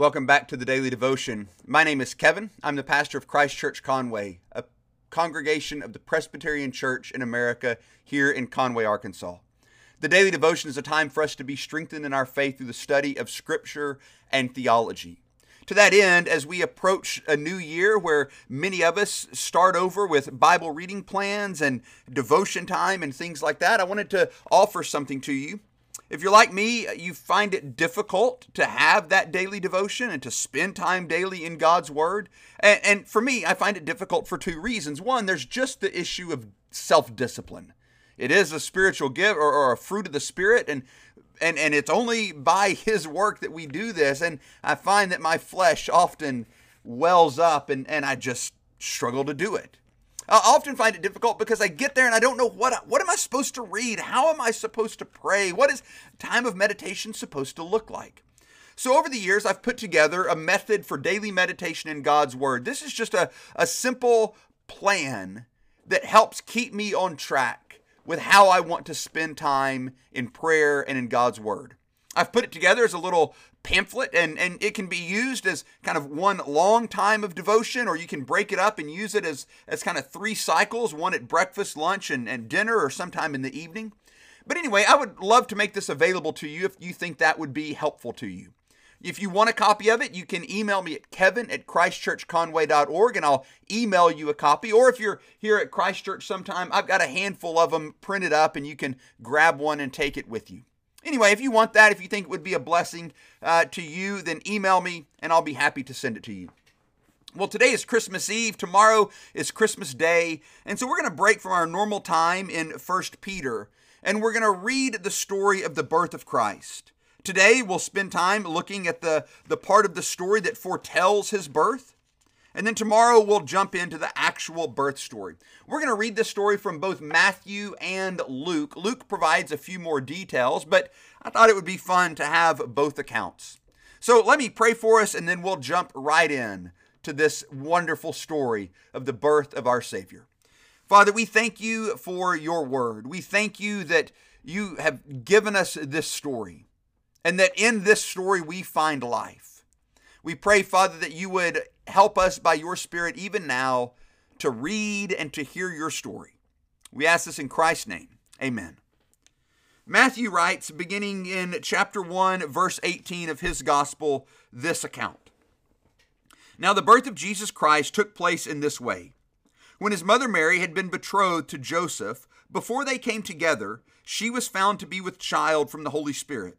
Welcome back to the Daily Devotion. My name is Kevin. I'm the pastor of Christ Church Conway, a congregation of the Presbyterian Church in America here in Conway, Arkansas. The Daily Devotion is a time for us to be strengthened in our faith through the study of Scripture and theology. To that end, as we approach a new year where many of us start over with Bible reading plans and devotion time and things like that, I wanted to offer something to you. If you're like me, you find it difficult to have that daily devotion and to spend time daily in God's Word. And, and for me, I find it difficult for two reasons. One, there's just the issue of self discipline. It is a spiritual gift or, or, a fruit of the Spirit, and, and, and it's only by His work that we do this. And I find that my flesh often wells up and, and I just struggle to do it. I often find it difficult because I get there and I don't know what what am I supposed to read? How am I supposed to pray? What is time of meditation supposed to look like? So over the years, I've put together a method for daily meditation in God's Word. This is just a, a simple plan that helps keep me on track with how I want to spend time in prayer and in God's Word. I've put it together as a little pamphlet and, and it can be used as kind of one long time of devotion or you can break it up and use it as, as kind of three cycles one at breakfast lunch and, and dinner or sometime in the evening. But anyway i would love to make this available to you if you think that would be helpful to you. If you want a copy of it you can email me at kevin at christchurchconway.org and i'll email you a copy. Or if you're here at christchurch sometime i've got a handful of them printed up and you can grab one and take it with you Anyway, if you want that, if you think it would be a blessing uh, to you, then email me and I'll be happy to send it to you. Well, today is Christmas Eve. Tomorrow is Christmas Day. And so we're going to break from our normal time in 1 Peter and we're going to read the story of the birth of Christ. Today, we'll spend time looking at the, the part of the story that foretells his birth. And then tomorrow we'll jump into the actual birth story. We're going to read this story from both Matthew and Luke. Luke provides a few more details, but I thought it would be fun to have both accounts. So let me pray for us and then we'll jump right in to this wonderful story of the birth of our Savior. Father, we thank you for your word. We thank you that you have given us this story and that in this story we find life. We pray, Father, that you would help us by your Spirit even now to read and to hear your story. We ask this in Christ's name. Amen. Matthew writes, beginning in chapter 1, verse 18 of his gospel, this account. Now, the birth of Jesus Christ took place in this way. When his mother Mary had been betrothed to Joseph, before they came together, she was found to be with child from the Holy Spirit.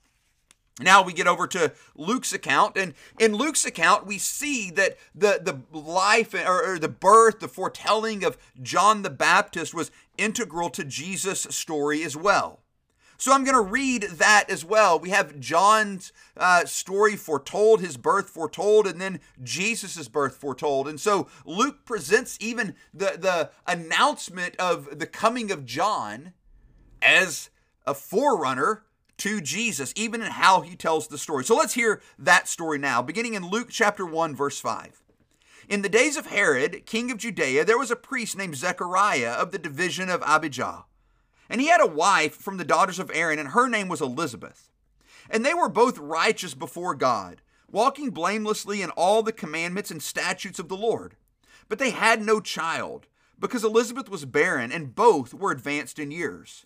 Now we get over to Luke's account, and in Luke's account, we see that the, the life or, or, the birth, the foretelling of John the Baptist was integral to Jesus' story as well. So I'm going to read that as well. We have John's uh, story foretold, his birth foretold, and then Jesus' birth foretold. And so Luke presents even the, the announcement of the coming of John as a forerunner to Jesus, even in how he tells the story. So let's hear that story now, beginning in Luke chapter 1, verse 5. In the days of Herod, king of Judea, there was a priest named Zechariah of the division of Abijah. And he had a wife from the daughters of Aaron, and her name was Elizabeth. And they were both righteous before God, walking blamelessly in all the commandments and statutes of the Lord. But they had no child, because Elizabeth was barren, and both were advanced in years.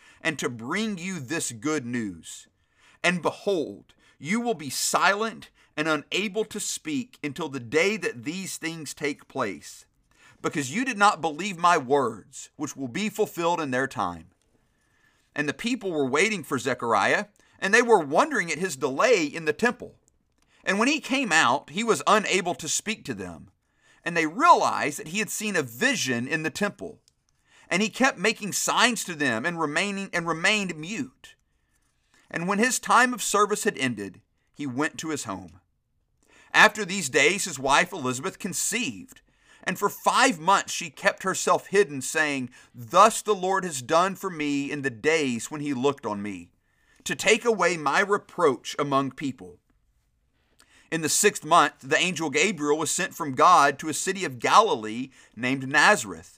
and to bring you this good news. And behold, you will be silent and unable to speak until the day that these things take place, because you did not believe my words, which will be fulfilled in their time. And the people were waiting for Zechariah and they were wondering at his delay in the temple. And when he came out, he was unable to speak to them. And they realized that he had seen a vision in the temple. And he kept making signs to them and remaining and remained mute. And when his time of service had ended, he went to his home. After these days, his wife Elizabeth conceived, and for five months she kept herself hidden, saying, Thus the Lord has done for me in the days when he looked on me to take away my reproach among people. In the sixth month, the angel Gabriel was sent from God to a city of Galilee named Nazareth,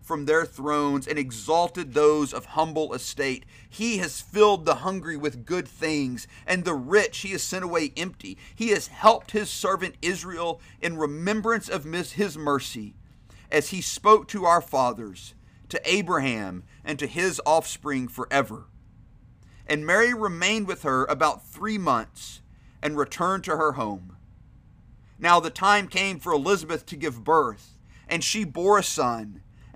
from their thrones and exalted those of humble estate. He has filled the hungry with good things, and the rich he has sent away empty. He has helped his servant Israel in remembrance of his mercy, as he spoke to our fathers, to Abraham, and to his offspring forever. And Mary remained with her about three months and returned to her home. Now the time came for Elizabeth to give birth, and she bore a son.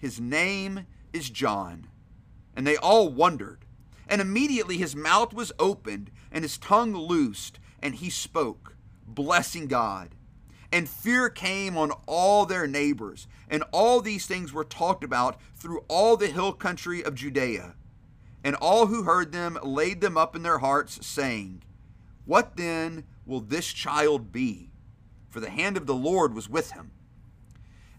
His name is John. And they all wondered. And immediately his mouth was opened and his tongue loosed, and he spoke, blessing God. And fear came on all their neighbors, and all these things were talked about through all the hill country of Judea. And all who heard them laid them up in their hearts, saying, what then will this child be? For the hand of the Lord was with him.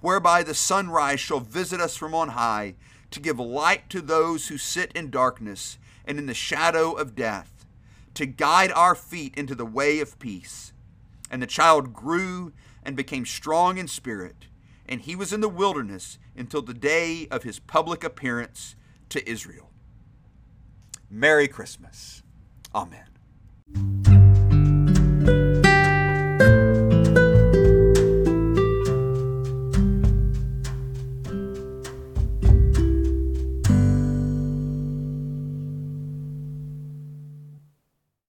whereby the sunrise shall visit us from on high, to give light to those who sit in darkness and in the shadow of death, to guide our feet into the way of peace. And the child grew and became strong in spirit and he was in the wilderness until the day of his public appearance to Israel. Merry Christmas. Amen.